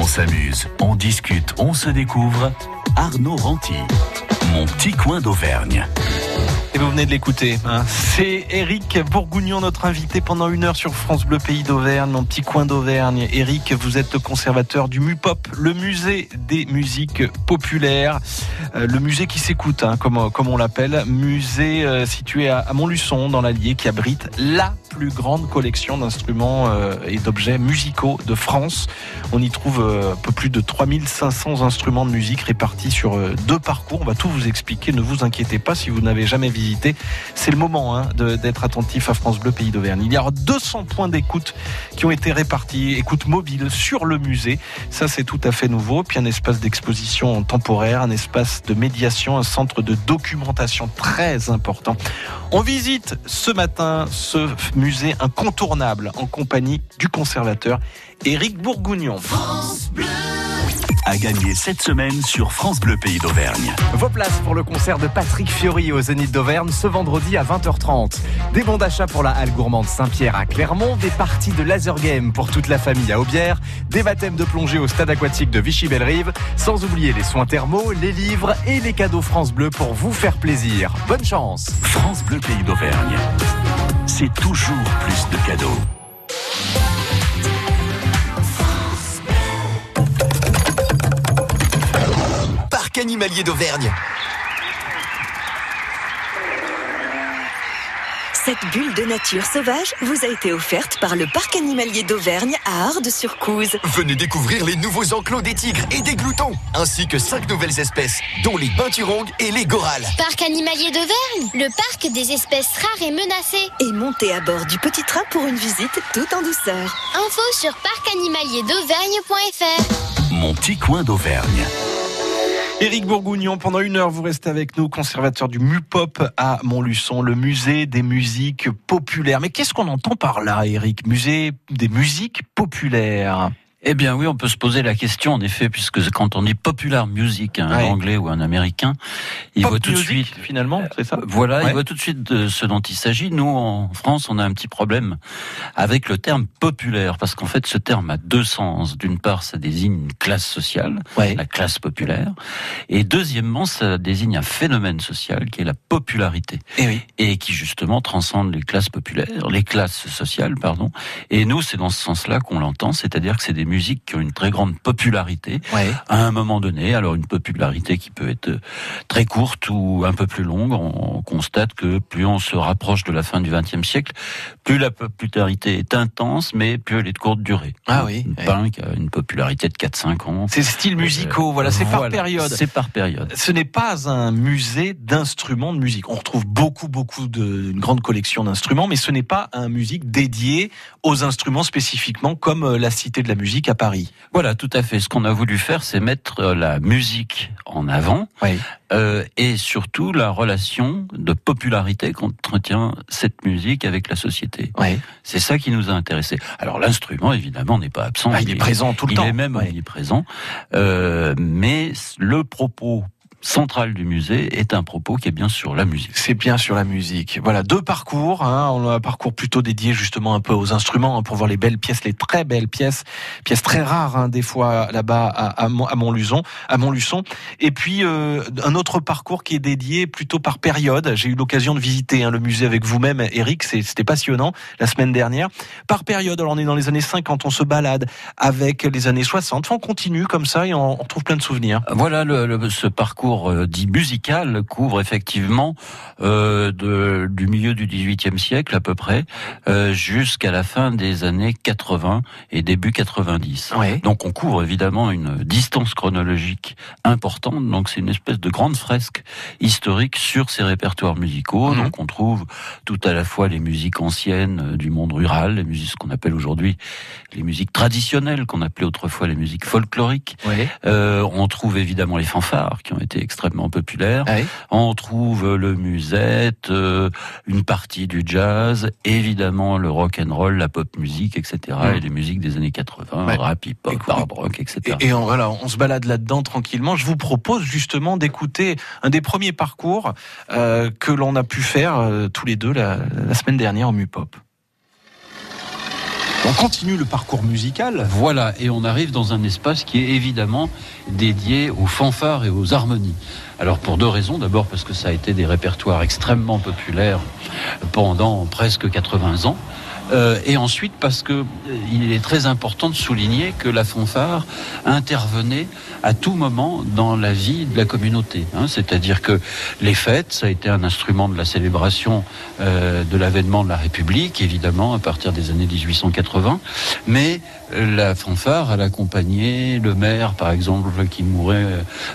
On s'amuse, on discute, on se découvre. Arnaud Ranty, mon petit coin d'Auvergne. Vous venez de l'écouter. Hein. C'est Eric Bourgougnon, notre invité pendant une heure sur France Bleu Pays d'Auvergne, mon petit coin d'Auvergne. Eric, vous êtes conservateur du MUPOP, le musée des musiques populaires, euh, le musée qui s'écoute, hein, comme, on l'appelle, musée euh, situé à, à, Montluçon, dans l'Allier, qui abrite la plus grande collection d'instruments euh, et d'objets musicaux de France. On y trouve un peu plus de 3500 instruments de musique répartis sur deux parcours. On va tout vous expliquer, ne vous inquiétez pas si vous n'avez jamais visité. C'est le moment hein, d'être attentif à France Bleu Pays d'Auvergne. Il y a 200 points d'écoute qui ont été répartis, écoute mobile sur le musée. Ça, c'est tout à fait nouveau. Puis un espace d'exposition temporaire, un espace de médiation, un centre de documentation très important. On visite ce matin ce musée incontournable en compagnie du conservateur Éric Bourgougnon. France Bleu à gagner cette semaine sur France Bleu Pays d'Auvergne. Vos places pour le concert de Patrick Fiori au Zénith d'Auvergne ce vendredi à 20h30. Des bons d'achat pour la Halle Gourmande Saint-Pierre à Clermont, des parties de laser game pour toute la famille à Aubière, des baptêmes de plongée au stade aquatique de Vichy-Belle-Rive, sans oublier les soins thermaux, les livres et les cadeaux France Bleu pour vous faire plaisir. Bonne chance France Bleu Pays d'Auvergne. C'est toujours plus de cadeaux. Animalier d'Auvergne. Cette bulle de nature sauvage vous a été offerte par le Parc animalier d'Auvergne à Ardes-sur-Couze. Venez découvrir les nouveaux enclos des tigres et des gloutons, ainsi que cinq nouvelles espèces, dont les peinturongues et les gorales. Parc animalier d'Auvergne, le parc des espèces rares et menacées. Et montez à bord du petit train pour une visite tout en douceur. Info sur parcanimalierdauvergne.fr Mon petit coin d'Auvergne. Éric Bourgougnon, pendant une heure, vous restez avec nous, conservateur du MUPOP à Montluçon, le musée des musiques populaires. Mais qu'est-ce qu'on entend par là, Éric? Musée des musiques populaires eh bien oui, on peut se poser la question en effet, puisque quand on dit popular music, un anglais ou un américain, il voit tout de suite finalement, c'est ça. Voilà, il voit tout de suite de ce dont il s'agit. Nous en France, on a un petit problème avec le terme populaire, parce qu'en fait, ce terme a deux sens. D'une part, ça désigne une classe sociale, la classe populaire, et deuxièmement, ça désigne un phénomène social qui est la popularité, et, oui. et qui justement transcende les classes populaires, les classes sociales, pardon. Et nous, c'est dans ce sens-là qu'on l'entend, c'est-à-dire que c'est des musiques qui ont une très grande popularité ouais. à un moment donné. Alors une popularité qui peut être très courte ou un peu plus longue. On constate que plus on se rapproche de la fin du XXe siècle, plus la popularité est intense, mais plus elle est de courte durée. Ah oui. Une punk a une popularité de 4-5 ans. C'est style musicaux, euh, voilà, c'est voilà, par période. C'est par période. Ce n'est pas un musée d'instruments de musique. On retrouve beaucoup, beaucoup de, une grande collection d'instruments, mais ce n'est pas un musique dédié aux instruments spécifiquement comme la Cité de la musique à Paris. Voilà, tout à fait. Ce qu'on a voulu faire, c'est mettre la musique en avant oui. euh, et surtout la relation de popularité qu'entretient cette musique avec la société. Oui. C'est ça qui nous a intéressés. Alors l'instrument, évidemment, n'est pas absent. Ah, il, il, est présent tout le il temps. Il est même oui. il est présent. Euh, mais le propos central du musée est un propos qui est bien sur la musique. C'est bien sur la musique. Voilà, deux parcours. Hein. On a un parcours plutôt dédié justement un peu aux instruments hein, pour voir les belles pièces, les très belles pièces, pièces très rares hein, des fois là-bas à, Montluçon, à Montluçon. Et puis euh, un autre parcours qui est dédié plutôt par période. J'ai eu l'occasion de visiter le musée avec vous-même, Eric. C'était passionnant la semaine dernière. Par période, alors on est dans les années 50, on se balade avec les années 60. Enfin, on continue comme ça et on, on trouve plein de souvenirs. Voilà le, le, ce parcours dit musical couvre effectivement euh, de, du milieu du XVIIIe siècle à peu près euh, jusqu'à la fin des années 80 et début 90. Oui. Donc on couvre évidemment une distance chronologique importante. Donc c'est une espèce de grande fresque historique sur ces répertoires musicaux. Mmh. Donc on trouve tout à la fois les musiques anciennes du monde rural, les musiques qu'on appelle aujourd'hui les musiques traditionnelles, qu'on appelait autrefois les musiques folkloriques. Euh, on trouve évidemment les fanfares qui ont été extrêmement populaire. Oui. On trouve le musette, euh, une partie du jazz, évidemment le rock and roll, la pop musique, etc. Mm. Et les musiques des années 80, Ouais. rap, hip hop, Écoute, hard rock, etc. Et, et on, voilà, on se balade là-dedans tranquillement. Je vous propose justement d'écouter un des premiers parcours euh, que l'on a pu faire euh, tous les deux la, la semaine dernière au MUPOP. On continue le parcours musical. Voilà, et on arrive dans un espace qui est évidemment dédié aux fanfares et aux harmonies. Alors pour deux raisons. D'abord parce que ça a été des répertoires extrêmement populaires pendant presque 80 ans. Euh, et ensuite parce que euh, il est très important de souligner que la fanfare intervenait à tout moment dans la vie de la communauté. Hein. C'est-à-dire que les fêtes, ça a été un instrument de la célébration euh, de l'avènement de la République, évidemment, à partir des années 1880. Mais la fanfare, elle accompagnait le maire, par exemple, qui mourait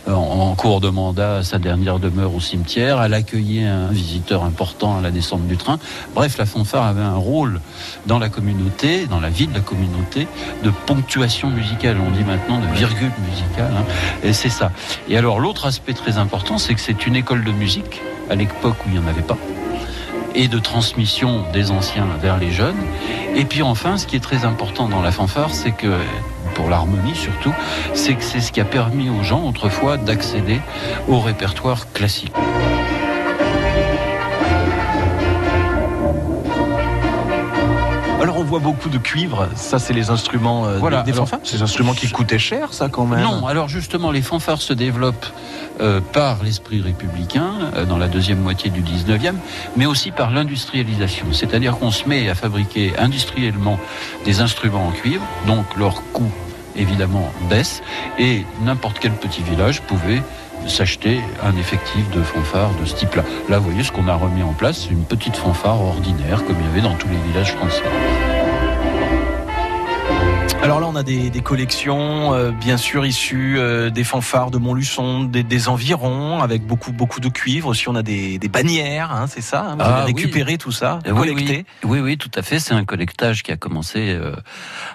en, cours de mandat à sa dernière demeure au cimetière. Elle accueillait un visiteur important à la descente du train. Bref, la fanfare avait un rôle dans la communauté, dans la vie de la communauté, de ponctuation musicale. On dit maintenant de virgule musicale. Hein. et c'est ça. Et alors l'autre aspect très important, c'est que c'est une école de musique à l'époque où il n'y en avait pas et de transmission des anciens vers les jeunes. Et puis enfin, ce qui est très important dans la fanfare, c'est que pour l'harmonie surtout, c'est que c'est ce qui a permis aux gens autrefois d'accéder au répertoire classique. Voit beaucoup de cuivre, ça c'est les instruments euh, voilà, des, fanfares Ces instruments qui coûtaient cher ça quand même Non, alors justement les fanfares se développent euh, par l'esprit républicain euh, dans la deuxième moitié du 19e, mais aussi par l'industrialisation. C'est-à-dire qu'on se met à fabriquer industriellement des instruments en cuivre, donc leur coût évidemment baisse, et n'importe quel petit village pouvait s'acheter un effectif de fanfare de ce type-là. Là, vous voyez, ce qu'on a remis en place, c'est une petite fanfare ordinaire, comme il y avait dans tous les villages français. Alors là, on a des, collections, euh, bien sûr, issues euh, des fanfares de Montluçon, des, environs, avec beaucoup beaucoup de cuivre. Aussi, on a des, bannières, hein, c'est ça hein, Vous ah, récupéré tout ça, oui, collecté oui, oui, tout à fait. C'est un collectage qui a commencé euh,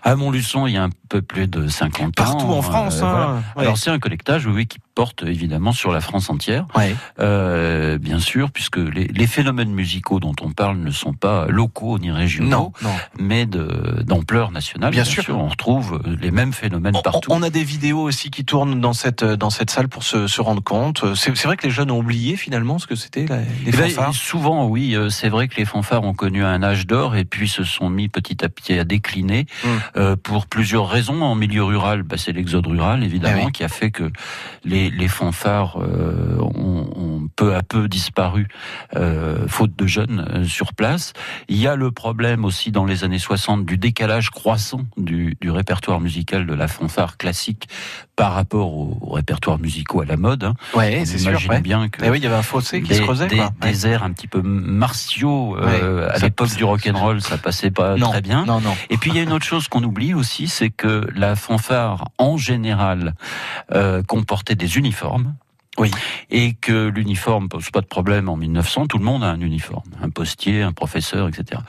à Montluçon il y a un peu plus de 50 ans. Partout en France. Hein, Alors c'est un collectage, oui, qui porte évidemment sur la France entière, euh, bien sûr, puisque les, phénomènes musicaux dont on parle ne sont pas locaux ni régionaux, mais d'ampleur nationale. Bien, sûr. on retrouve les mêmes phénomènes partout. On a des vidéos aussi qui tournent dans cette dans cette salle pour se, se rendre compte. C'est vrai que les jeunes ont oublié finalement ce que c'était les eh ben, fanfares. souvent, oui, euh, c'est vrai que les fanfares ont connu un âge d'or et puis se sont mis petit à petit à décliner hum. euh, pour plusieurs raisons. En milieu rural, bah, c'est l'exode rural évidemment eh qui a fait que les les, fanfares euh, ont, peu à peu disparu, euh, faute de jeunes euh, sur place. Il y a le problème aussi dans les années 60 du décalage croissant du, répertoire musical de la fanfare classique par rapport aux, répertoires musicaux à la mode. Hein. Ouais, c'est sûr. bien que. Eh oui, il y avait un fossé qui se creusait. Des, airs un petit peu martiaux à l'époque du rock and roll, ça passait pas très bien. Non, non. Et puis il y a une autre chose qu'on oublie aussi, c'est que la fanfare en général comportait des uniforme. Oui. Et que l'uniforme pose pas de problème en 1900, tout le monde a un uniforme, un postier, un professeur, etc.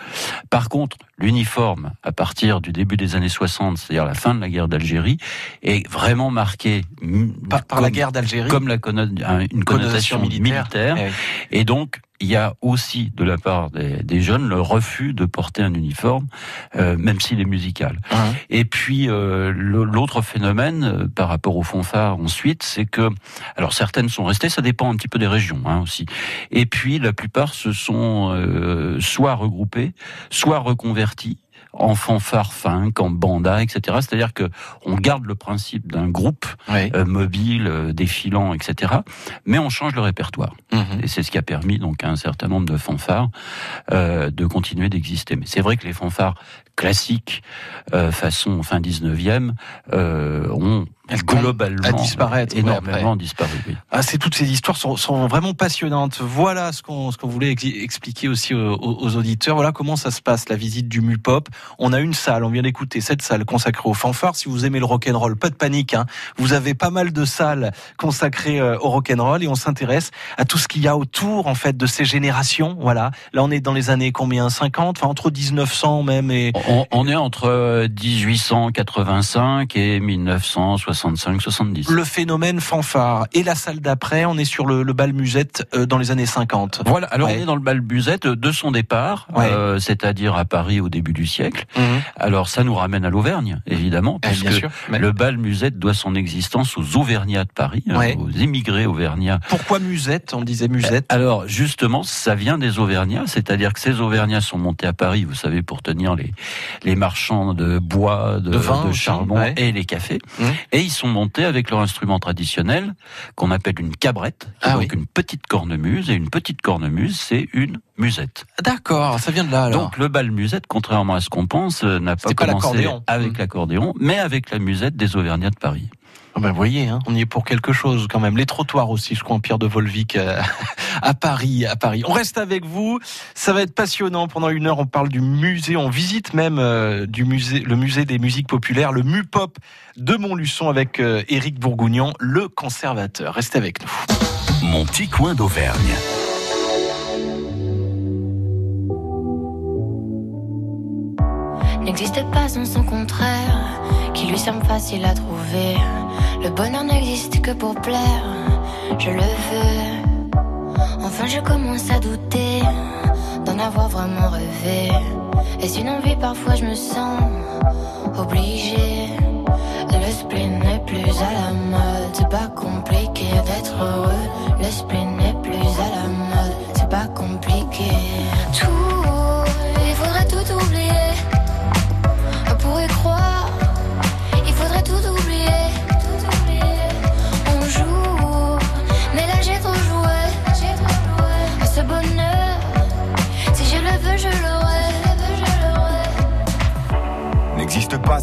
Par contre, l'uniforme, à partir du début des années 60, c'est-à-dire la fin de la guerre d'Algérie, est vraiment marqué par, la guerre d'Algérie, comme la une connotation, militaire. Eh et donc, il y a aussi de la part des, jeunes le refus de porter un uniforme, euh, même s'il est musical. Hein. Et puis euh, l'autre phénomène euh, par rapport au fanfare ensuite, c'est que alors certaines sont restées, ça dépend un petit peu des régions hein, aussi. Et puis la plupart se sont soit regroupées, soit reconverties en fanfare funk, en banda, etc. C'est-à-dire que on garde le principe d'un groupe euh, mobile, euh, défilant, etc. Mais on change le répertoire. Mhm. Et c'est ce qui a permis donc à un certain nombre de fanfares euh, de continuer d'exister. Mais c'est vrai que les fanfares classiques, façon fin 19e, ont globalement à disparaître, énormément disparu. Ah, c'est toutes ces histoires sont, sont, vraiment passionnantes. Voilà ce qu'on ce qu'on voulait expliquer aussi aux, aux, auditeurs. Voilà comment ça se passe la visite du Mupop. On a une salle, on vient d'écouter cette salle consacrée aux fanfares. Si vous aimez le rock and roll, pas de panique. Hein. Vous avez pas mal de salles consacrées euh, au rock and roll et on s'intéresse à tout ce qu'il y a autour en fait de ces générations. Voilà. Là, on est dans les années combien? 50, enfin entre 1900 même et on, on est entre 1885 et 1960 65-70. Le phénomène fanfare. Et la salle d'après, on est sur le, le bal musette euh, dans les années 50. Voilà, alors on est dans le bal musette de son départ, euh, c'est-à-dire à Paris au début du siècle. Mhm. Alors ça nous ramène à l'Auvergne, évidemment, eh, puisque le bal musette doit son existence aux Auvergnats de Paris, hein, aux émigrés auvergnats. Pourquoi musette On disait musette. Alors justement, ça vient des Auvergnats, c'est-à-dire que ces Auvergnats sont montés à Paris, vous savez, pour tenir les, les marchands de bois, de, de, charbon et les cafés. Mmh. Et ils sont montés avec leur instrument traditionnel, qu'on appelle une cabrette, ah donc une petite cornemuse. Et une petite cornemuse, c'est une musette. D'accord, ça vient de là alors. Donc le bal musette, contrairement à ce qu'on pense, euh, n'a pas commencé avec mmh. l'accordéon, mais avec la musette des Auvergnats de Paris. Ah ben, vous voyez, hein, on y est pour quelque chose quand même. Les trottoirs aussi, je crois, en Pierre de Volvic euh, à Paris, à Paris. On reste avec vous. Ça va être passionnant. Pendant une heure, on parle du musée, on visite même euh, du musée, le musée des musiques populaires, le MUPOP de Montluçon avec euh, Éric Bourgougnon, le conservateur. Restez avec nous. Mon petit coin d'Auvergne. N'existe pas sans son contraire, qui lui semble facile à trouver. Le bonheur n'existe que pour plaire, je le veux. Enfin, je commence à douter d'en avoir vraiment rêvé. Et si une envie, parfois je me sens obligée. Le spleen n'est plus à la mode, c'est pas compliqué d'être heureux. Le spleen n'est plus à la mode, c'est pas compliqué.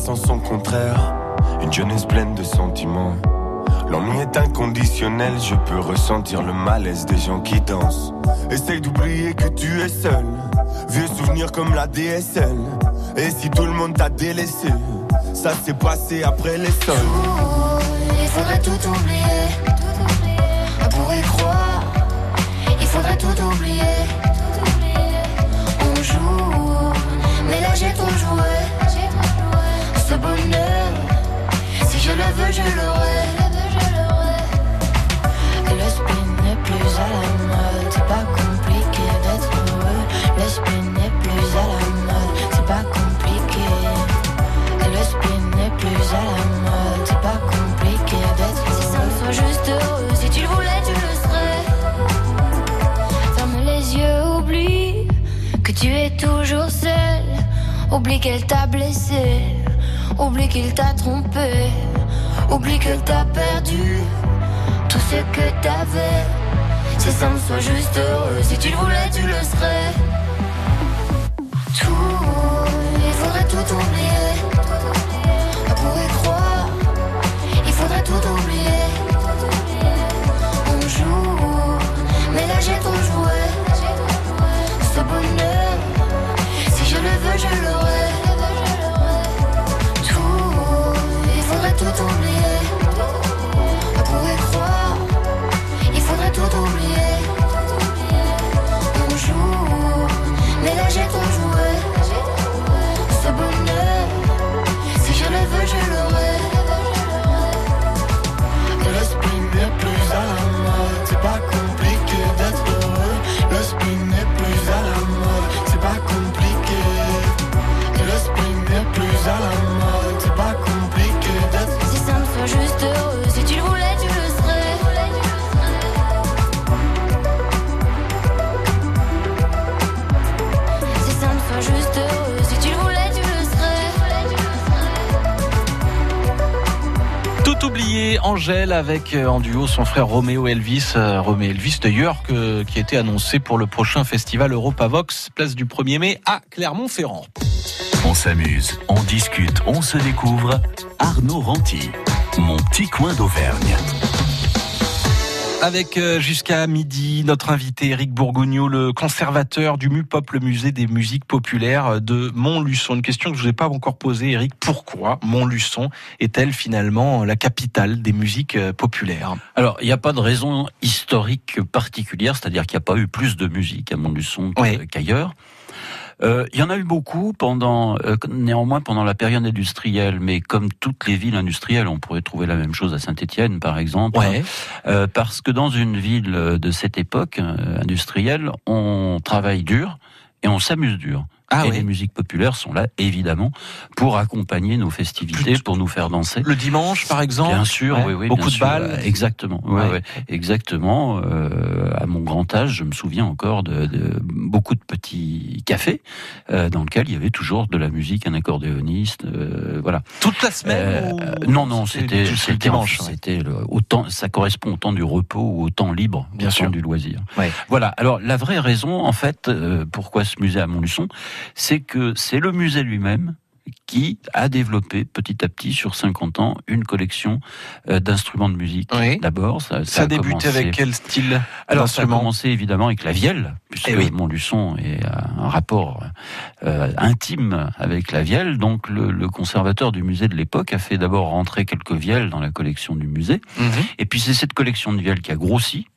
Sans son contraire. Une jeunesse pleine de sentiments. L'ennui est inconditionnel, je peux ressentir le malaise des gens qui dansent. Essaye d'oublier que tu es seul. Vieux souvenir comme la DSL. Et si tout le monde t'a délaissé, ça s'est passé après les sols. Il faudrait tout oublier, pour y croire. Il faudrait tout oublier. On joue, mais là j'ai trop joué ce bonheur. Si je le veux, je l'aurai. Le spin n'est plus à la mode, c'est pas compliqué d'être heureux. Le spin n'est plus à la mode, c'est pas compliqué. Le spin n'est plus à la mode, c'est pas compliqué d'être heureux. Si ça me soit juste heureux, si tu le voulais, tu le serais. Ferme les yeux, oublie que tu es toujours seul. Oublie qu'elle t'a blessé. Oublie qu'il t'a trompé, oublie que t'as perdu tout ce que t'avais. C'est simple, sois juste heureux. Si tu le voulais, tu le serais. Tout, il faudrait tout oublier. À la mode, c'est pas compliqué d'être heureux. Le spin n'est plus à Angèle avec euh, en duo son frère Roméo Elvis, euh, Roméo Elvis d'ailleurs, qui était annoncé pour le prochain festival Europavox, place du 1er mai à Clermont-Ferrand. On s'amuse, on discute, on se découvre. Arnaud Ranty. Mon petit coin d'Auvergne. Avec euh, jusqu'à midi notre invité Eric Bourgognot, le conservateur du MUPOP, le musée des musiques populaires de Montluçon. Une question que je vous ai pas encore posée, Eric. Pourquoi Montluçon est-elle finalement la capitale des musiques euh, populaires? Alors, il n'y a pas de raison historique particulière, c'est-à-dire qu'il n'y a pas eu plus de musique à Montluçon qu'ailleurs. Euh, il y en a eu beaucoup pendant, euh, néanmoins pendant la période industrielle, mais comme toutes les villes industrielles, on pourrait trouver la même chose à Saint-Étienne, par exemple, Ouais. Euh, parce que dans une ville de cette époque industrielle, on travaille dur et on s'amuse dur. Ah et oui. les musiques populaires sont là, évidemment, pour accompagner nos festivités, pour nous faire danser. Le dimanche, par exemple. Bien sûr, Ouais. oui, oui. Beaucoup de sûr. balles. Exactement. Ouais, Ouais. Exactement. Euh, à mon grand âge, je me souviens encore de, de beaucoup de petits cafés euh, dans lesquels il y avait toujours de la musique, un accordéoniste, euh, voilà. Toute la semaine Euh, ou- non, non, c'était le dimanche. C'était le- au temps- ça correspond au temps du repos ou au temps libre, Bien au sûr. temps du loisir. Voilà. Alors la vraie raison, en fait, euh, pourquoi ce musée à Montluçon, c'est que c'est le musée lui-même qui a développé petit à petit sur 50 ans une collection euh, d'instruments de musique. Oui. D'abord, ça, Ça a a débuté commencé- avec quel style alors, ça a commencé évidemment avec la vielle, puisque Eh oui. Montluçon est un rapport euh, intime avec la vielle. Donc, le, le conservateur du musée de l'époque a fait d'abord rentrer quelques vielles dans la collection du musée. Mhm. Et puis, c'est cette collection de vielles qui a grossi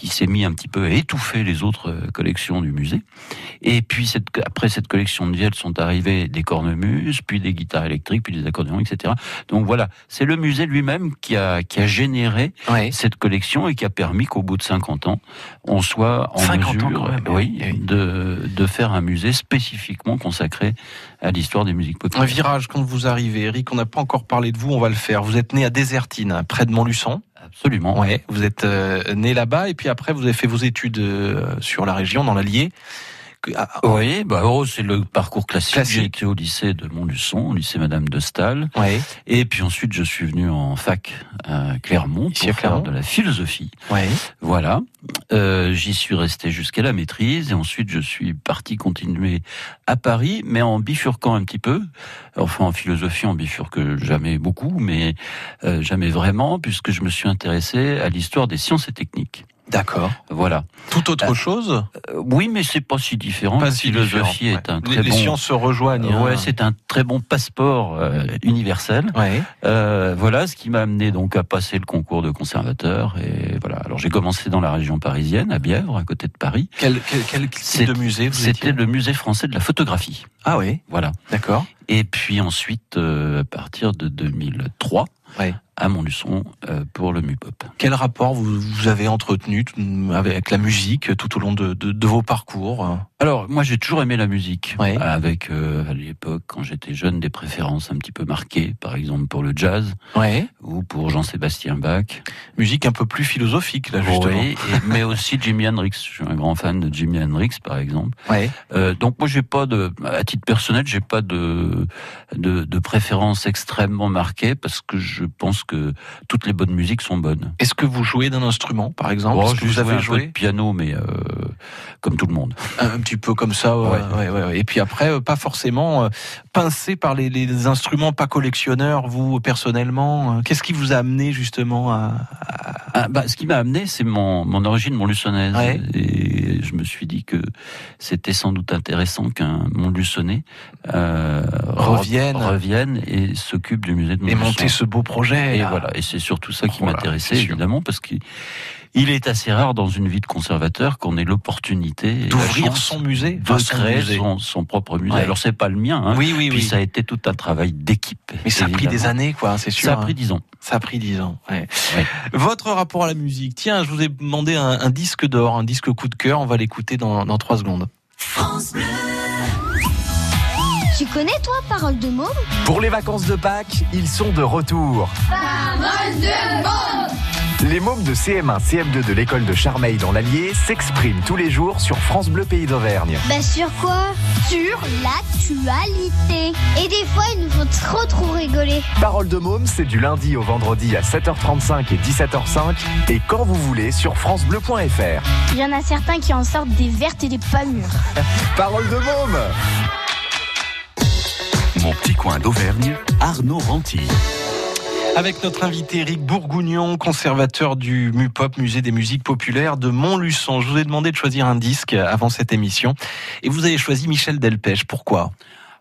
qui s'est mis un petit peu à étouffer les autres euh, collections du musée. Et puis cette, après cette collection de vielles sont arrivées des cornemuses, puis des guitares électriques, puis des accordéons, etc. Donc voilà, c'est le musée lui-même qui a, qui a généré Ouais. cette collection et qui a permis qu'au bout de 50 ans, on soit en 50 ans mesure quand même, oui. De, de faire un musée spécifiquement consacré à l'histoire des musiques Un populaires. virage quand vous arrivez, Eric. On n'a pas encore parlé de vous, on va le faire. Vous êtes né à Désertine, près de Montluçon. Absolument. Ouais. Vous êtes euh, né là-bas et puis après vous avez fait vos études euh, sur la région, dans l'Allier. Que- ah, Oui, bah, oh, c'est le parcours classique. Classique. J'ai été au lycée de Montluçon, au lycée Madame de Staël. Ouais. Et puis ensuite, je suis venu en fac à Clermont pour à Clermont. faire de la philosophie. Ouais. Voilà. Euh, J'y suis resté jusqu'à la maîtrise et ensuite je suis parti continuer à Paris, mais en bifurquant un petit peu. Enfin, en philosophie, on bifurque jamais beaucoup, mais euh, jamais vraiment, puisque je me suis intéressé à l'histoire des sciences et techniques. D'accord. Voilà. Tout autre Euh, chose Euh, oui, mais c'est pas si différent. Pas la si philosophie différent, est ouais. un Les, très les bon. sciences se rejoignent. hein. Ouais, c'est un très bon passeport euh, universel. Ouais. Euh, voilà ce qui m'a amené donc à passer le concours de conservateur et voilà. Alors j'ai commencé dans la région parisienne, à Bièvre, à côté de Paris. Quel, quel, quel type de musée C'était le musée français de la photographie. Ah oui, Voilà. d'accord. Et puis ensuite, euh, à partir de 2003, Ouais. à Montluçon euh, pour le MUPOP. Quel rapport vous, vous avez entretenu avec la musique tout au long de, de, de vos parcours? Alors, moi, j'ai toujours aimé la musique. Ouais. Avec, euh, à l'époque, quand j'étais jeune, des préférences un petit peu marquées. Par exemple, pour le jazz Ouais. ou pour Jean-Sébastien Bach. Musique un peu plus philosophique, là, justement. Oui, mais aussi Jimi Hendrix. Je suis un grand fan de Jimi Hendrix, par exemple. Euh, donc moi, j'ai pas de, à titre personnel, j'ai pas de, de, de préférence extrêmement marquée parce que je pense que toutes les bonnes musiques sont bonnes. Est-ce que vous jouez d'un instrument, par exemple? Oh, que vous joué avez un peu joué? de piano, mais euh, comme tout le monde. un petit peu comme ça ouais, Ouais. ouais, ouais, ouais. Et puis après, euh, pas forcément euh, pincé par les, les instruments, pas collectionneurs, vous, personnellement. Qu'est-ce qui vous a amené, justement, à... Ah, bah, ce qui m'a amené, c'est mon, mon origine montluçonnaise. Ouais. Et je me suis dit que c'était sans doute intéressant qu'un euh, Revienne. revienne et s'occupe du musée de et Montluçon. monter ce beau projet Et là. voilà, et c'est surtout ça qui Oh m'intéressait évidemment parce qu'il il est assez rare dans une vie de conservateur qu'on ait l'opportunité D'ouvrir son musée, de enfin, son créer musée. son, son propre musée. Ouais. Alors c'est pas le mien, hein. Oui, oui, Puis oui. ça a été tout un travail d'équipe. Mais ça a pris des années, quoi, c'est sûr. Ça a hein. pris dix ans. Ça a pris dix ans. ouais. Ouais. Votre rapport à la musique? Tiens, je vous ai demandé un, un disque d'or, un disque coup de cœur. On va l'écouter dans, dans trois secondes. Tu connais toi Parole de môme Pour les vacances de Pâques, ils sont de retour. Les mômes de CM1, CM2 de l'école de Charmeil dans l'Allier s'expriment tous les jours sur France Bleu Pays d'Auvergne. Bah sur quoi? Sur l'actualité. Et des fois ils nous font trop trop rigoler. Parole de môme, c'est du lundi au vendredi à 7h35 et 17h05 et quand vous voulez sur francebleu.fr. Il y en a certains qui en sortent des vertes et des pas mûres. Parole de môme Mon petit coin d'Auvergne, Arnaud Ranty. Avec notre invité Eric Bourgougnon, conservateur du MUPOP, Musée des musiques populaires de Montluçon. Je vous ai demandé de choisir un disque avant cette émission et vous avez choisi Michel Delpech. Pourquoi?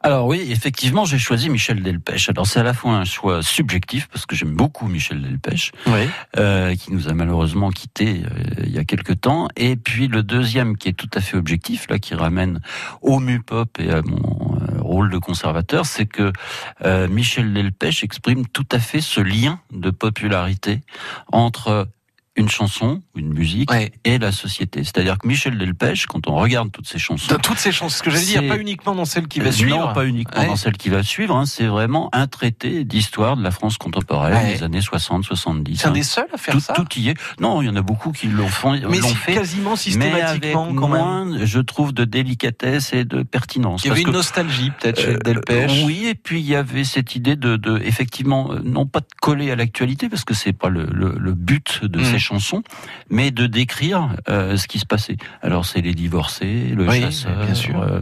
Alors oui, effectivement, j'ai choisi Michel Delpech. Alors c'est à la fois un choix subjectif parce que j'aime beaucoup Michel Delpech, euh, qui nous a malheureusement quittés euh, il y a quelque temps. Et puis le deuxième qui est tout à fait objectif, là, qui ramène au MUPOP et à mon euh, rôle de conservateur, c'est que Michel Delpech exprime tout à fait ce lien de popularité entre une chanson, une musique et la société. C'est-à-dire que Michel Delpech, quand on regarde toutes ses chansons, dans toutes ces chansons, ce que j'allais dire, pas uniquement dans celle qui va suivre, non, pas uniquement dans celle qui va suivre. Hein, c'est vraiment un traité d'histoire de la France contemporaine des années 60, 70. C'est un hein. des seuls à faire tout, ça? Tout y est. Non, il y en a beaucoup qui l'ont fait, mais fait, quasiment systématiquement. Mais avec moins, je trouve, de délicatesse et de pertinence. Il y avait une nostalgie peut-être chez euh, Delpech. oui, et puis il y avait cette idée de, de effectivement, euh, non pas de coller à l'actualité parce que c'est pas le, le, le, but de mm. ces chansons, mais de décrire euh, ce qui se passait. Alors c'est les divorcés, le chasseur, bien sûr. Euh,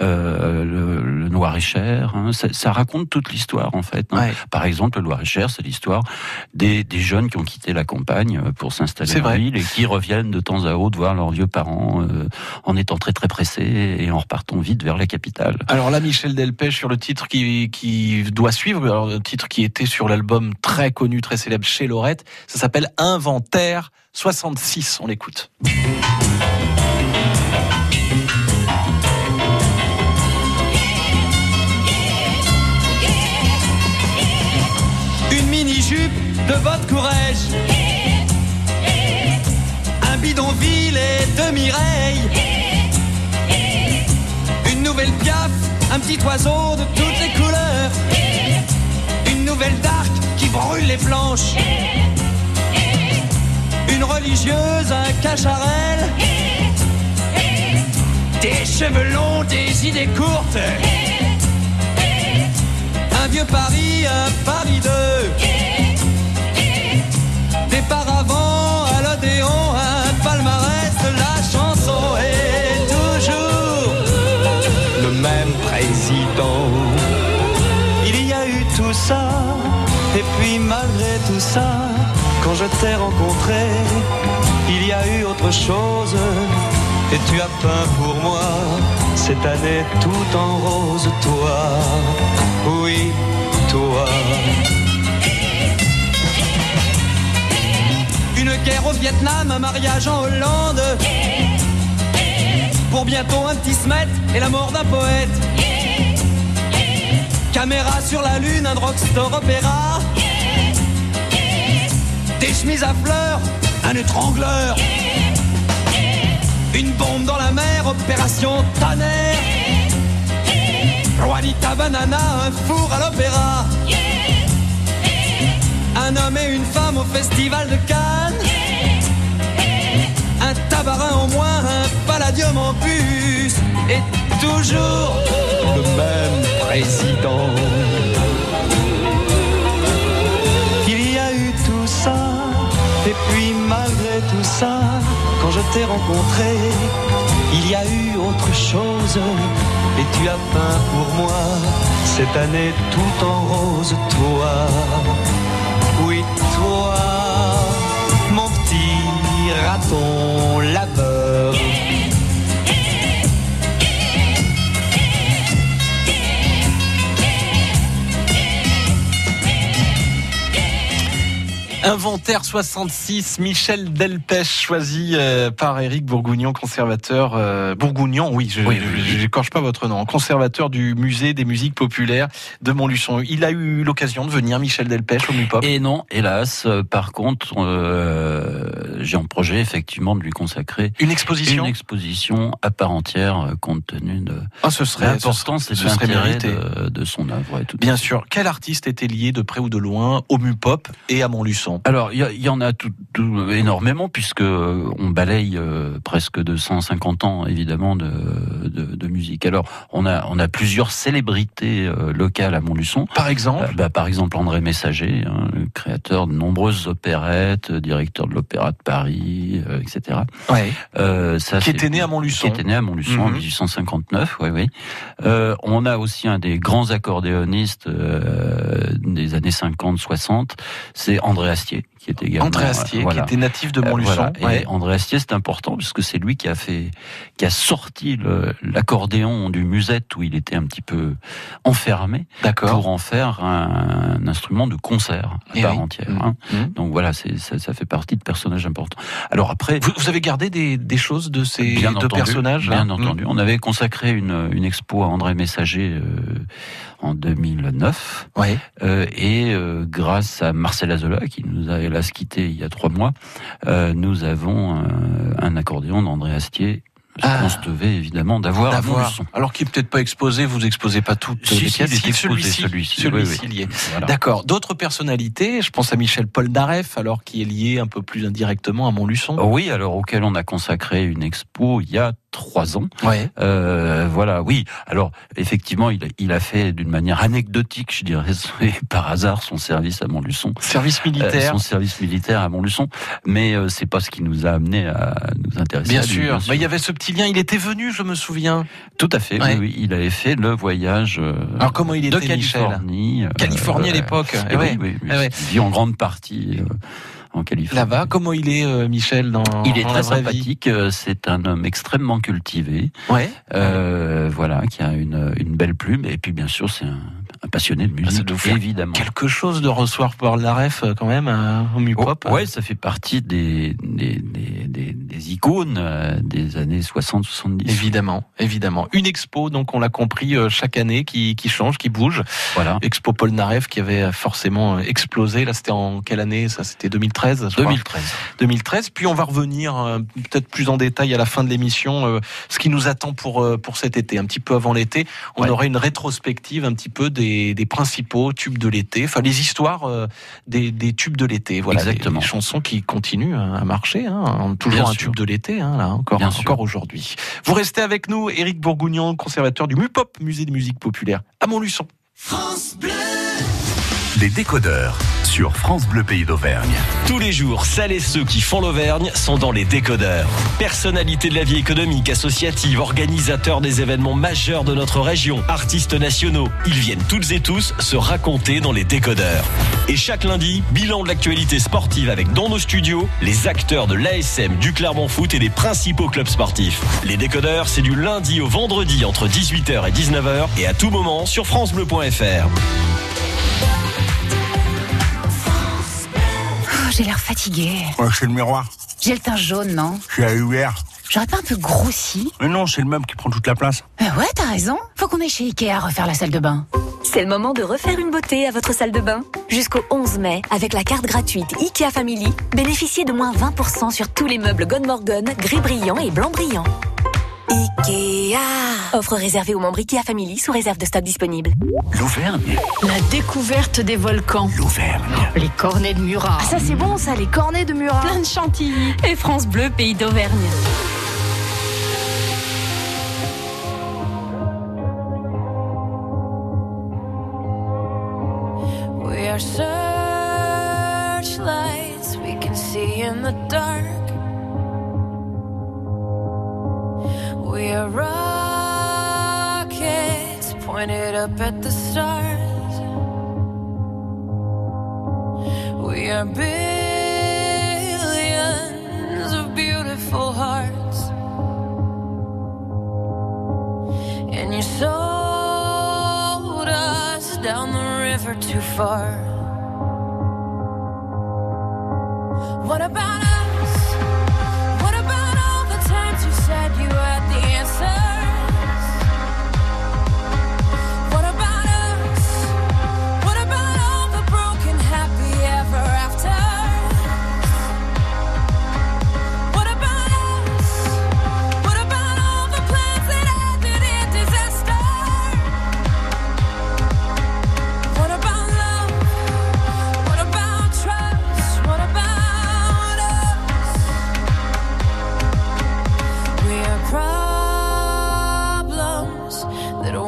euh, le, le, noir et cher. Hein, ça, ça, raconte toute l'histoire en fait. Hein. Par exemple, le noir et cher, c'est l'histoire des, des, jeunes qui ont quitté la campagne pour s'installer en ville et qui reviennent de temps à autre voir leurs vieux parents en étant très très pressés et en repartant vite vers la capitale. Alors là, Michel Delpech sur le titre qui, qui doit suivre, alors le titre qui était sur l'album très connu, très célèbre chez Lorette, ça s'appelle Inventaire 66. On l'écoute. Une mini-jupe de votre courage. Un bidonville et de Mireille. Une nouvelle piaf, un petit oiseau de toutes les couleurs. Une nouvelle dark qui brûle les planches une religieuse, un cacharel. Des cheveux longs, des idées courtes. Un vieux Paris, un Paris 2. Je t'ai rencontré, il y a eu autre chose. Et tu as peint pour moi cette année tout en rose, toi. Oui, toi. Une guerre au Vietnam, un mariage en Hollande. Pour bientôt un petit smet et la mort d'un poète. Caméra sur la lune, un drugstore opéra chemises à fleurs, un étrangleur, une bombe dans la mer, opération Tanner, Juanita Banana, un four à l'opéra, un homme et une femme au festival de Cannes, un tabarin en moins, un palladium en plus, et toujours le même président. Quand je t'ai rencontré, il y a eu autre chose. Et tu as peint pour moi cette année tout en rose, toi. Oui, toi, mon petit raton laveur. Inventaire 66, Michel Delpech, choisi euh, par Éric Bourgougnon, conservateur euh, Bourgougnon, oui, je n'écorche pas votre nom, conservateur du musée des musiques populaires de Montluçon. Il a eu l'occasion de venir, Michel Delpech, au MUPOP. Et non, hélas. Euh, par contre, j'ai en projet effectivement de lui consacrer une exposition, une exposition à part entière, compte tenu de ah, ce serait l'importance et de l'intérêt de, de, son œuvre. tout Bien sûr. Quel artiste était lié de près ou de loin au MUPOP et à Montluçon? Alors, il y, en a tout, énormément, puisque euh, on balaye euh, presque de 150 ans, évidemment, de, de, musique. Alors, on a, on a plusieurs célébrités euh, locales à Montluçon. Par exemple bah, Par exemple, André Messager, hein, créateur de nombreuses opérettes, directeur de l'Opéra de Paris, etc. Ouais. ça, qui était né à Montluçon. Qui était né à Montluçon en 1859, oui, oui. on a aussi un des grands accordéonistes des années 50-60, c'est André Astier qui était également André Astier, voilà. qui était natif de Euh, Montluçon. voilà. Et André Astier, c'est important puisque c'est lui qui a fait, qui a sorti l'accordéon du musette où il était un petit peu enfermé pour en faire un, un instrument de concert à Eh part oui. entière. Mhm. hein. Mhm. Donc voilà, ça, ça fait partie de personnages importants. Alors après, Vous, vous avez gardé des, des choses de ces bien deux entendu, personnages bien entendu, on avait consacré une, une expo à André Messager euh, en 2009. Mm. Ouais. Euh, et euh, grâce à Marcel Azola, qui nous a hélas quitté il y a trois mois, euh, nous avons euh, un accordéon d'André Astier. Ah. qu'on se devait évidemment d'avoir D'avoir. Alors qu'il est peut-être pas exposé, vous exposez pas toutes Si, les si, pièces. celui-ci, celui-ci, celui-ci, oui, oui. Voilà. D'accord. D'autres personnalités, je pense à Michel Polnareff, alors qui est lié un peu plus indirectement à Montluçon. Oui, alors auquel on a consacré une expo il y a trois ans. Ouais. Euh, voilà, oui. Alors effectivement, il, a- il a fait d'une manière anecdotique, je dirais, et par hasard, son service à Montluçon. Service Euh, militaire. son service militaire à Montluçon, mais euh, c'est pas ce qui nous a amené à nous intéresser. Bien à lui, sûr. Mais il y avait ce petit Il était venu, je me souviens. Tout à fait. Ouais. Oui, il avait fait le voyage. euh, Alors comment il de était, Michel Californie. euh, Californie à l'époque. eh oui, oui, oui, Eh. Il vit en grande partie euh, en Californie. Là-bas, comment il est, euh, Michel, dans Il est dans très sympathique. C'est un homme extrêmement cultivé. Ouais. Euh, voilà, qui a une, une belle plume. Et puis, bien sûr, c'est un, un passionné de Ah, ça musique, doit faire évidemment. Quelque chose de recevoir par la ref euh, quand même euh, au Mupop. Oh, ouais, ça fait partie des, des, des, des, des icônes euh, des années 60-70. Évidemment, évidemment. Une expo, donc on l'a compris, euh, chaque année qui, qui change, qui bouge. Voilà. Expo Polnareff qui avait forcément euh, explosé. Là, c'était en quelle année Ça, c'était 2013, je crois. 2013. 2013. Puis on va revenir euh, peut-être plus en détail à la fin de l'émission, euh, ce qui nous attend pour euh, pour cet été. Un petit peu avant l'été, on Ouais. aurait une rétrospective un petit peu des, des principaux tubes de l'été, enfin les histoires euh, des, des tubes de l'été. Voilà, Exactement. Les, les chansons qui continuent hein, à marcher, hein, toujours Bien un sûr. tube de l'été, hein, là encore Bien encore aujourd'hui. Vous restez avec nous, Éric Bourgougnon, conservateur du MUPOP, Musée de musique populaire à Montluçon. Les décodeurs sur France Bleu Pays d'Auvergne. Tous les jours, celles et ceux qui font l'Auvergne sont dans les décodeurs. Personnalités de la vie économique, associative, organisateurs des événements majeurs de notre région, artistes nationaux, ils viennent toutes et tous se raconter dans les décodeurs. Et chaque lundi, bilan de l'actualité sportive avec dans nos studios les acteurs de l'ASM, du Clermont Foot et des principaux clubs sportifs. Les décodeurs, c'est du lundi au vendredi entre 18h et 19h et à tout moment sur francebleu.fr. J'ai l'air fatiguée. Ouais, c'est le miroir. J'ai le teint jaune, non Je suis à UR. J'aurais pas un peu grossi Mais non, c'est le meuble qui prend toute la place. Euh, Ouais, t'as raison. Faut qu'on aille chez Ikea refaire la salle de bain. C'est le moment de refaire une beauté à votre salle de bain. Jusqu'au 11 mai, avec la carte gratuite IKEA Family, bénéficiez de moins 20% sur tous les meubles Godmorgon, gris brillant et blanc brillant. IKEA Offre réservée aux membres IKEA Family sous réserve de stock disponible. L'Auvergne. La découverte des volcans. L'Auvergne. Les cornets de Murat. Ah, ça c'est bon ça, les cornets de Murat. Plein de chantilly. Et France Bleu, pays d'Auvergne. Up at the stars. We are billions of beautiful hearts. And you sold us down the river too far. What about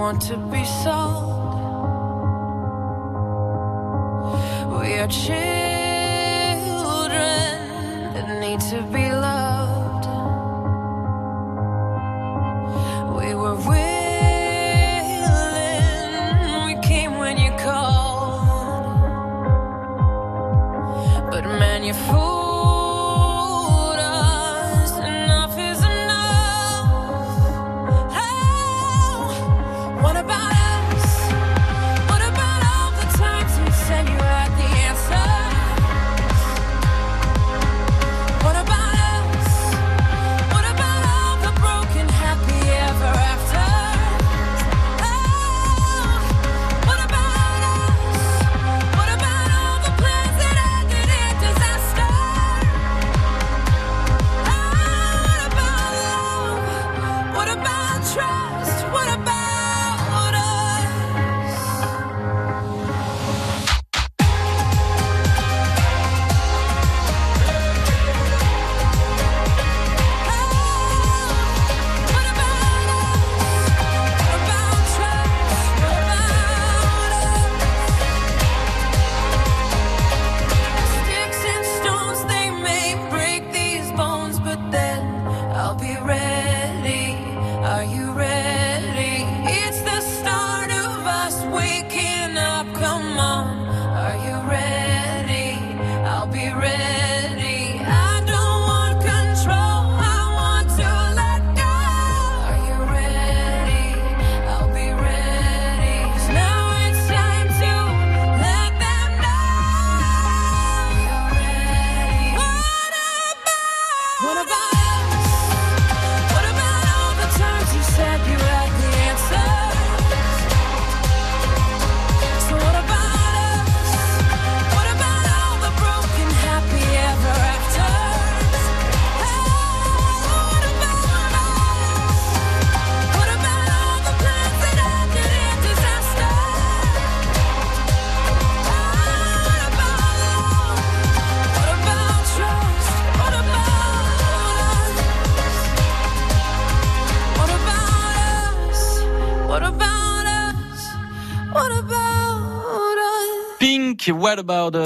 want to be sold. We are changed.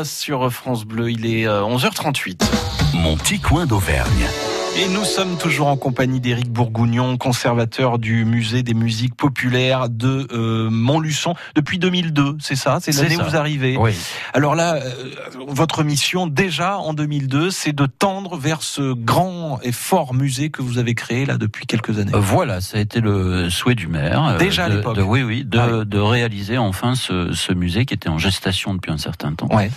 Sur France Bleu, il est euh, 11h38. Mon petit coin d'Auvergne. Et nous sommes toujours en compagnie d'Éric Bourgougnon, conservateur du musée des musiques populaires de euh, Montluçon depuis 2002, c'est ça? C'est l'année où vous arrivez Oui. Alors là, euh, votre mission déjà en 2002, c'est de tendre vers ce grand et fort musée que vous avez créé là depuis quelques années. Euh, Voilà, ça a été le souhait du maire. Déjà à l'époque. Oui, oui, de, Ah oui. de réaliser enfin ce, ce musée qui était en gestation depuis un certain temps. Ouais.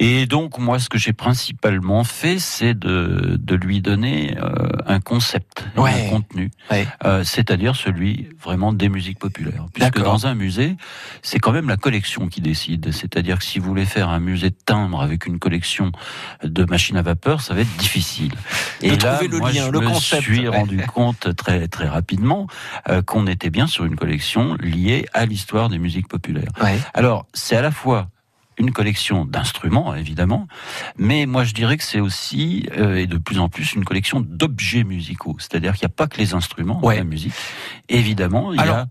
Et donc, moi, ce que j'ai principalement fait, c'est de, de lui donner euh, un concept, et Ouais. un contenu, Ouais. euh, c'est-à-dire celui vraiment des musiques populaires. Puisque dans un musée, c'est quand même la collection qui décide. C'est-à-dire que si vous voulez faire un musée de timbre avec une collection de machines à vapeur, ça va être difficile. De trouver le moi, lien, je le me concept, suis rendu compte très très rapidement euh, qu'on était bien sur une collection liée à l'histoire des musiques populaires. Ouais. Alors, c'est à la fois une collection d'instruments, évidemment, mais moi je dirais que c'est aussi, euh, et de plus en plus, une collection d'objets musicaux. C'est-à-dire qu'il n'y a pas que les instruments dans Ouais. la musique. Évidemment, il y a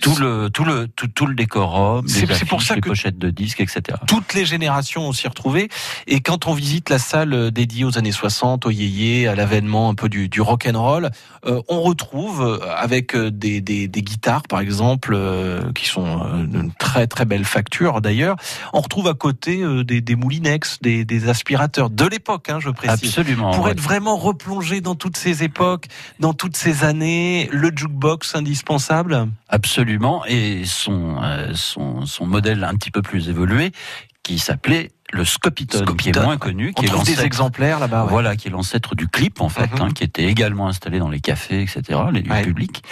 tout le, tout le, tout, tout le décorum, les c'est pour affiches, ça les que- pochettes de disques, etc. toutes les générations ont s'y retrouvé. Et quand on visite la salle euh, dédiée aux années 60, au yéyé, à l'avènement un peu du, du rock and roll, euh, on retrouve avec des, des, des guitares, par exemple, euh, qui sont d'une très très belle facture d'ailleurs. On retrouve à côté euh, des, des moulinex, des, des aspirateurs de l'époque, hein, je précise. Absolument. Pour ouais. être vraiment replongé dans toutes ces époques, dans toutes ces années, le jukebox indispensable. Absolument, et son, euh, son, son modèle un petit peu plus évolué, qui s'appelait le Scopitone, qui est moins connu, On qui est trouve des l'ancêtre- exemplaires là-bas. ouais. Voilà, qui est l'ancêtre du clip en fait, Mhm. hein, qui était également installé dans les cafés, etc., les lieux Ouais. publics,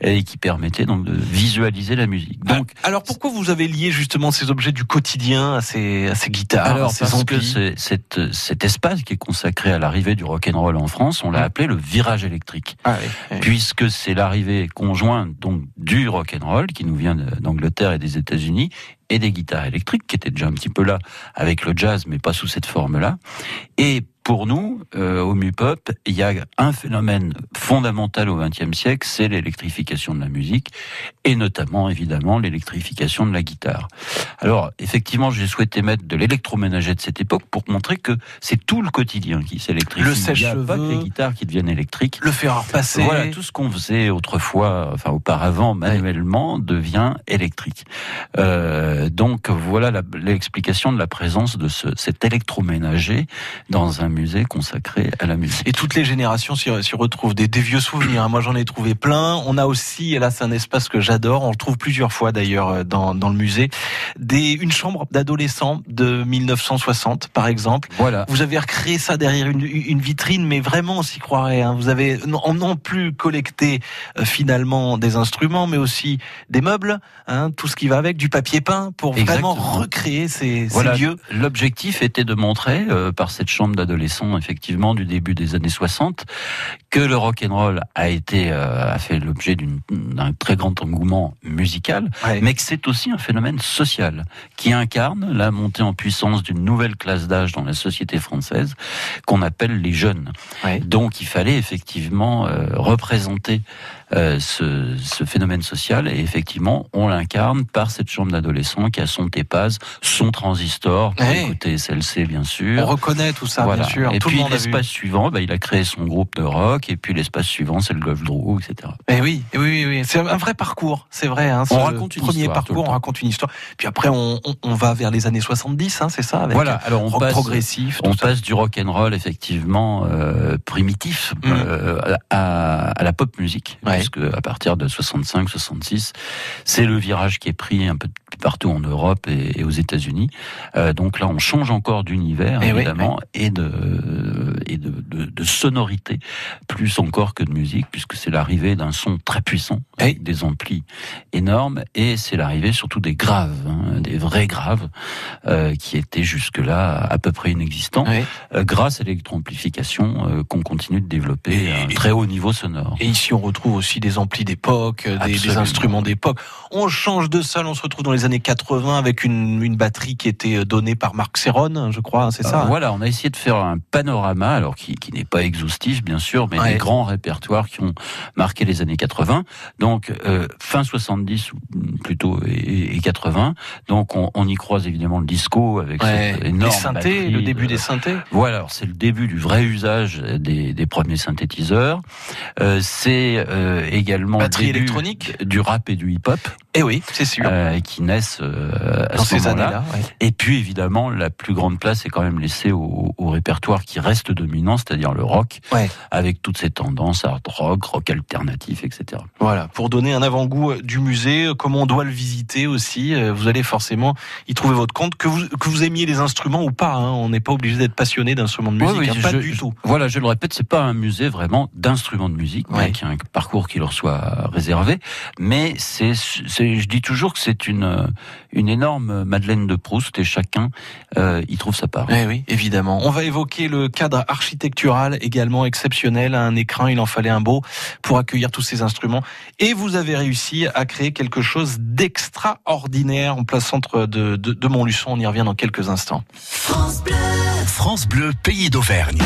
et qui permettait donc de visualiser la musique. Donc, Alors pourquoi vous avez lié justement ces objets du quotidien à ces, à ces guitares, à alors ces parce que amplis? c'est- cet, cet espace qui est consacré à l'arrivée du rock and roll en France, on l'a Mhm. appelé le virage électrique. Ah oui, puisque c'est l'arrivée conjointe donc du rock and roll qui nous vient d'Angleterre et des États-Unis et des guitares électriques qui étaient déjà un petit peu là avec le jazz mais pas sous cette forme-là. Et pour nous, euh, au MUPOP, il y a un phénomène fondamental au XXe siècle, c'est l'électrification de la musique, et notamment, évidemment, l'électrification de la guitare. Alors, effectivement, j'ai souhaité mettre de l'électroménager de cette époque pour montrer que c'est tout le quotidien qui s'électrifie. Le pas que sèche-cheveux. les guitares qui deviennent électriques. Le fer à repasser. Voilà, tout ce qu'on faisait autrefois, enfin auparavant manuellement, devient électrique. Euh, donc voilà l'explication de la présence de ce, cet électroménager dans un musée consacré à la musique. Et toutes les générations s'y retrouvent. Des, des vieux souvenirs. hein. Moi, j'en ai trouvé plein. On a aussi, et là, c'est un espace que j'adore. On le trouve plusieurs fois d'ailleurs euh, dans, dans le musée. Des, une chambre d'adolescents de 1960, par exemple. Voilà. Vous avez recréé ça derrière une, une vitrine, mais vraiment, on s'y croirait. hein. Vous avez non, non plus collecté euh, finalement des instruments, mais aussi des meubles, hein, tout ce qui va avec, du papier peint, pour vraiment recréer ces, Voilà, ces lieux. l'objectif était de montrer euh, par cette chambre d'adolescents effectivement du début des années 60 que le rock and roll a été euh, a fait l'objet d'un très grand engouement musical, mais que c'est aussi un phénomène social qui incarne la montée en puissance d'une nouvelle classe d'âge dans la société française qu'on appelle les jeunes. Donc il fallait effectivement euh, représenter euh, ce, ce phénomène social et effectivement on l'incarne par cette chambre d'adolescents qui a son TEPAS, son transistor pour Ouais. écouter SLC bien sûr. On reconnaît tout ça, Voilà. bien sûr. Et tout puis l'espace suivant, bah, il a créé son groupe de rock et puis l'espace suivant c'est le Golf Drew, etc. Eh oui, eh oui, oui, oui. c'est un vrai parcours, c'est vrai. Hein, ce On raconte une premier histoire parcours, on raconte une histoire. Puis après, on, on, on va vers les années 70, hein, c'est ça avec Voilà, alors on rock passe, progressif. on ça. passe du rock and roll effectivement euh, primitif Mm. euh, à, à la pop musique, puisque à partir de 65-66, c'est le virage qui est pris un peu partout en Europe et, aux États-Unis. Euh, donc là, on change encore d'univers Eh oui, évidemment et de et de, de, de sonorité plus encore que de musique, puisque c'est l'arrivée d'un son très puissant avec des amplis énormes et c'est l'arrivée surtout des graves, hein, des vrais graves euh, qui étaient jusque-là à peu près inexistants, euh, grâce à l'électroamplification qu'on continue de développer à un très haut niveau sonore. Et ici, on retrouve aussi des amplis d'époque, des, des instruments d'époque. On change de salle, on se retrouve dans les années 80 avec une, une batterie qui était euh, donnée par Marc Serron, je crois, hein, c'est ça Euh, Voilà, on a essayé de faire un panorama, alors qui, qui n'est pas exhaustif bien sûr, mais Ouais. des grands répertoires qui ont marqué les années 80. Donc euh, fin 70 ou plutôt et, et 80. Donc on, on y croise évidemment le disco avec Ouais, cette les énorme synthés, batterie le début de- des synthés. Voilà, alors c'est le début du vrai usage des, des premiers synthétiseurs. Euh, c'est euh, également Batterie le début électronique. du rap et du hip-hop. Eh oui, c'est sûr. Euh, qui naissent euh, à Dans ce ces années-là, ouais. Et puis évidemment, la plus grande place est quand même laissée au, au répertoire qui reste dominant, c'est-à-dire le rock, avec toutes ses tendances, hard rock, rock alternatif, etc. Voilà, pour donner un avant-goût euh, du musée, euh, comment on doit le visiter aussi. Vous allez forcément y trouver votre compte, que vous, que vous aimiez les instruments ou pas. hein, on n'est pas obligé d'être passionné d'instruments de musique, Oui, oui, hein, pas je- du je- tout. Voilà, je le répète, c'est pas un musée vraiment d'instruments de musique, mais Ouais. qui a un parcours qui leur soit réservé. Mais c'est- je dis toujours que c'est une une énorme Madeleine de Proust et chacun euh, y trouve sa part. Eh oui, évidemment. On va évoquer le cadre architectural également exceptionnel. Un écran, il en fallait un beau pour accueillir tous ces instruments. Et vous avez réussi à créer quelque chose d'extraordinaire en plein centre de, de, de Montluçon. On y revient dans quelques instants. France Bleu. France Bleu, pays d'Auvergne.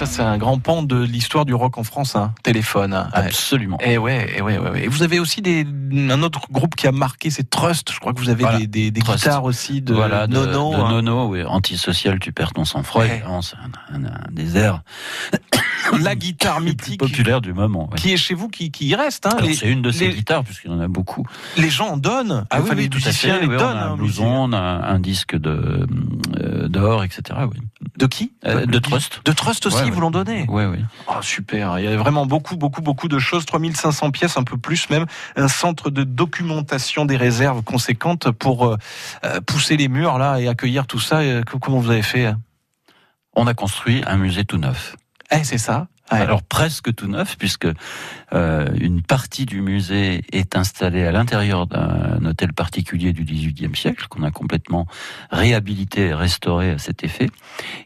Ça, c'est un grand pan de l'histoire du rock en France. Hein. Téléphone. Ouais. Absolument. Et ouais, et ouais, ouais, ouais. Et vous avez aussi des, un autre groupe qui a marqué, c'est Trust. Je crois que vous avez Voilà. des, des, des guitares aussi de voilà, de, Nono. de hein. Nono, oui, antisocial, tu perds ton sang-froid. Ouais. C'est un, un- un des airs La guitare mythique populaires du moment. ouais. qui est chez vous, qui, qui y reste. Hein. Les, c'est une de ces les- guitarres, puisqu'il y en a beaucoup. les gens en donnent. Ah Enfin, les tout à musiciens fait, les oui, donnent. On a hein, un blouson, on a un, disque de euh, d'or, etc. Oui. De qui? Euh, de Trust. De Trust aussi, Ouais, vous l'en donnez? Oui, oui. Oh, super, il y a vraiment beaucoup, beaucoup, beaucoup de choses. 3500 pièces, un peu plus même. Un centre de documentation des réserves conséquentes pour euh, euh, pousser les murs là et accueillir tout ça. Euh, Comment vous avez fait? On a construit un musée tout neuf. Eh, c'est ça. Ouais. Alors presque tout neuf, puisque euh, une partie du musée est installée à l'intérieur d'un hôtel particulier du XVIIIe siècle qu'on a complètement réhabilité et restauré à cet effet.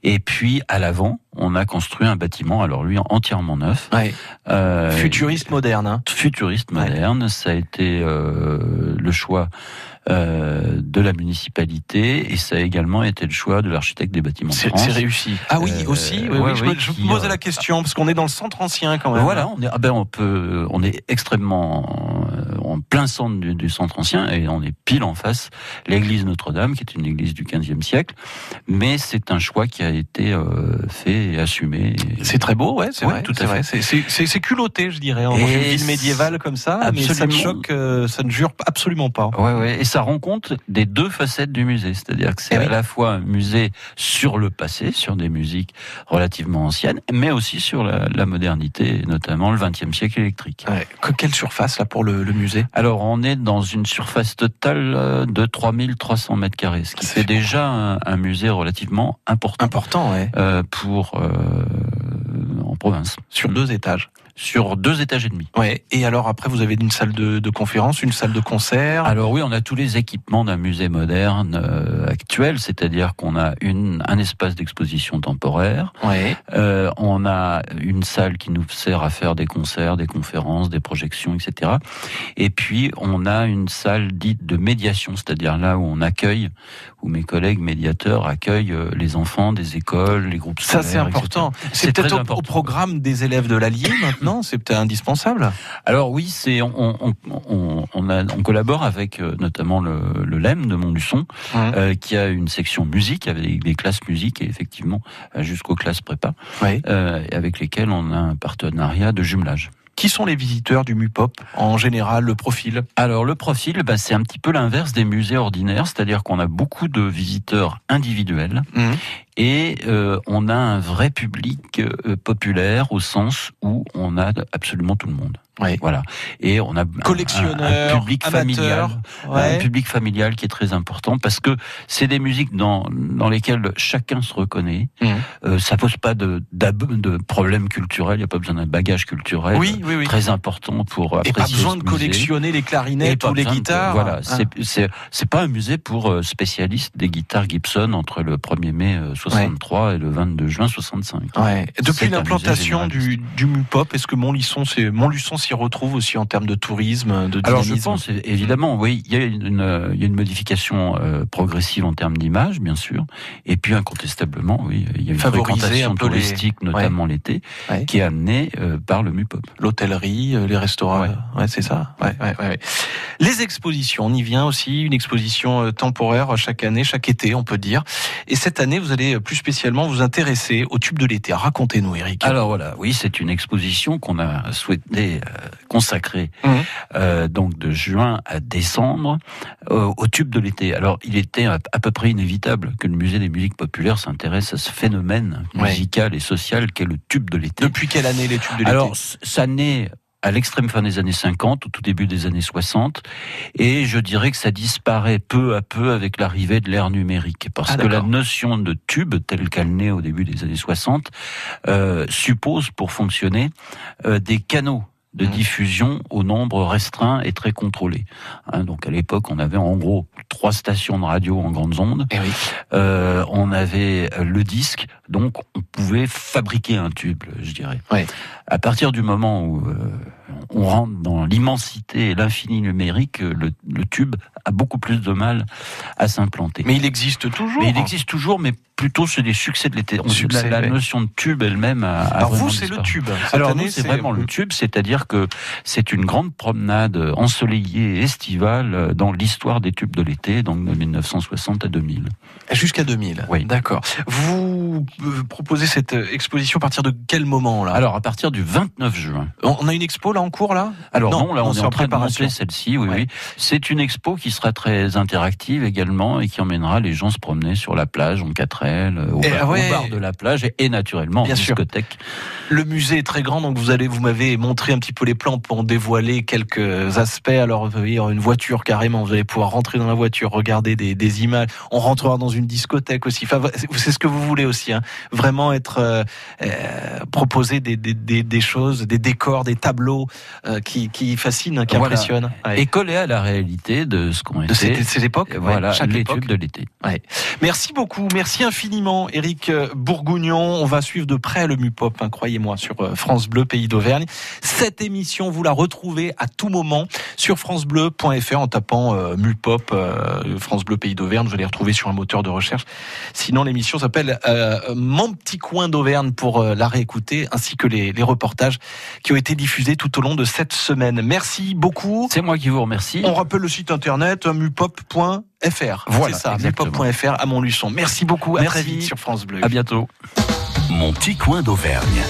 Et puis à l'avant, on a construit un bâtiment, alors lui entièrement neuf, Ouais. euh, Futuriste moderne. Hein. futuriste moderne. Ça a été euh, le choix euh, de la municipalité et ça a également été le choix de l'architecte des bâtiments de C'est France. c'est réussi. Ah oui, Euh, aussi. Oui, ouais, oui, je, oui, me- je qui, me posais euh, la question parce qu'on est dans le centre ancien quand même. Voilà, on est, ah ben on peut, on est extrêmement en plein centre du, du centre ancien et on est pile en face l'église Notre-Dame, qui est une église du XVe siècle. Mais c'est un choix qui a été euh, fait et assumé. Et- C'est très beau, ouais, c'est Ouais, vrai. tout à vrai. fait. C'est- culotté, je dirais, en Et une ville médiévale comme ça, mais ça ne Absolument. choque, euh, ça ne jure absolument pas. Ouais, ouais, et ça rend compte des deux facettes du musée, c'est-à-dire que c'est Eh à la fois un musée sur le passé, sur des musiques relativement anciennes, mais aussi sur la, la modernité, notamment le XXe siècle électrique. Ouais. Que- Quelle surface là pour le, le musée? Alors, on est dans une surface totale euh, de 3300 mètres carrés, ce qui fait déjà un, un musée relativement important Important, ouais. euh, pour euh, en province, Sur deux étages. Sur deux étages et demi. Ouais. Et alors après, vous avez une salle de, de conférence, une salle de concert. Alors oui, on a tous les équipements d'un musée moderne euh, actuel, c'est-à-dire qu'on a une, un espace d'exposition temporaire, Ouais. euh, on a une salle qui nous sert à faire des concerts, des conférences, des projections, etc. Et puis on a une salle dite de médiation, c'est-à-dire là où on accueille, où mes collègues médiateurs accueillent euh, les enfants des écoles, les groupes Ça, scolaires. c'est important. C'est peut-être au, au programme des élèves de l'Allier maintenant. C'est peut-être indispensable. Alors oui, c'est on, on, on, on, a, on collabore avec euh, notamment le, le LEM de Montluçon, euh, qui a une section musique avec des, classes musique et effectivement euh, jusqu'aux classes prépa, euh, avec lesquelles on a un partenariat de jumelage. Qui sont les visiteurs du MUPOP En général, le profil? Alors le profil, bah, c'est un petit peu l'inverse des musées ordinaires, c'est-à-dire qu'on a beaucoup de visiteurs individuels Mhm. Et euh, on a un vrai public euh, populaire au sens où on a absolument tout le monde. Ouais. Voilà. Et on a un- Collectionneurs, un, public amateurs, familial, ouais. un public familial qui est très important parce que c'est des musiques dans dans lesquelles chacun se reconnaît. Mhm. Euh, ça pose pas de d'ab- de problèmes culturels. Il n'y a pas besoin d'un bagage culturel Oui, oui, oui. très important pour Et apprécier pas besoin de collectionner les Et clarinettes ou les besoin de- guitares. Voilà, Ah. c'est c'est c'est pas un musée pour euh, spécialistes des guitares Gibson entre le 1er mai euh, 63 et le 22 juin 65. Ouais. Et Depuis l'implantation du, du MUPOP, est-ce que Montluçon, s'y retrouve aussi en termes de tourisme, de Alors dynamisme? je pense évidemment, oui, il y a une, il y a une modification euh, progressive en termes d'image, bien sûr, et puis incontestablement, oui, il y a une Favoriser fréquentation un peu les- touristique, notamment l'été, Ouais. qui est amenée euh, par le MUPOP. l'hôtellerie, euh, les restaurants. Ouais. Ouais, c'est ça? Ouais, ouais, ouais, ouais. Les expositions, on y vient aussi, une exposition temporaire chaque année, chaque été, on peut dire. Et cette année, vous allez euh, plus spécialement vous intéresser au tube de l'été. Racontez-nous, Eric. Alors voilà, oui, c'est une exposition qu'on a souhaité euh, consacrer Mhm. euh, donc de juin à décembre euh, au tube de l'été. Alors il était à, à peu près inévitable que le musée des musiques populaires s'intéresse à ce phénomène Ouais. musical et social qu'est le tube de l'été. Depuis quelle année les tubes de l'été? Alors, ça naît à l'extrême fin des années 50, au tout début des années 60, et je dirais que ça disparaît peu à peu avec l'arrivée de l'ère numérique, parce Ah, que la notion de tube, telle qu'elle naît au début des années 60, euh, suppose pour fonctionner euh, des canaux de Mhm. diffusion au nombre restreint et très contrôlé. Hein, donc à l'époque, on avait en gros trois stations de radio en grandes ondes. Eh oui. Euh, on avait euh, le disque, donc on pouvait fabriquer un tube, je dirais. Ouais. À partir du moment où euh, on rentre dans l'immensité et l'infini numérique, le, le, tube a beaucoup plus de mal à s'implanter. Mais il existe toujours. Mais il existe toujours, mais plutôt c'est des succès de l'été. La, la notion de tube elle-même a. Alors vous, c'est le tube. Cette Alors nous, c'est vraiment le tube, c'est-à-dire que c'est une grande promenade ensoleillée et estivale dans l'histoire des tubes de l'été, donc de 1960 à 2000. Jusqu'à 2000. Oui. D'accord. Vous euh, proposez cette exposition à partir de quel moment là? Alors à partir du 29 juin. On a une expo là en cours là Alors non, là on, est en, train de monter celle-ci. Oui, oui. C'est une expo qui sera très interactive également et qui emmènera les gens se promener sur la plage en 4 au, bar, au, bar, de la plage et, naturellement Bien en discothèque. Le musée est très grand, donc vous allez, vous m'avez montré un petit peu les plans pour dévoiler quelques aspects. Alors, vous voyez, une voiture carrément, vous allez pouvoir rentrer dans la voiture, regarder des, des images. On rentrera dans une discothèque aussi. Enfin, c'est ce que vous voulez aussi, hein. vraiment être euh, euh, proposer des, des, des, des, choses, des décors, des tableaux euh, qui, qui fascinent, qui voilà. Ouais. Et collés à la réalité de ce qu'on était. De ces, époques. Voilà, chaque les époque. tubes de l'été. Ouais. Merci beaucoup, merci infiniment, Eric Bourgougnon. On va suivre de près le MUPOP, hein, croyez-moi, sur France Bleu Pays d'Auvergne. Cette émission, vous la retrouvez à tout moment sur francebleu.fr en tapant euh, MUPOP euh, France Bleu Pays d'Auvergne. Vous allez retrouver sur un moteur de recherche. Sinon, l'émission s'appelle euh, Mon petit coin d'Auvergne pour euh, la réécouter, ainsi que les, les, reportages qui ont été diffusés tout au long de cette semaine. Merci beaucoup. C'est moi qui vous remercie. On rappelle le site internet mupop.fr. Voilà, c'est ça, mupop.fr à Montluçon. Merci beaucoup. À Merci. très vite sur France Bleu. À bientôt. Mon petit coin d'Auvergne.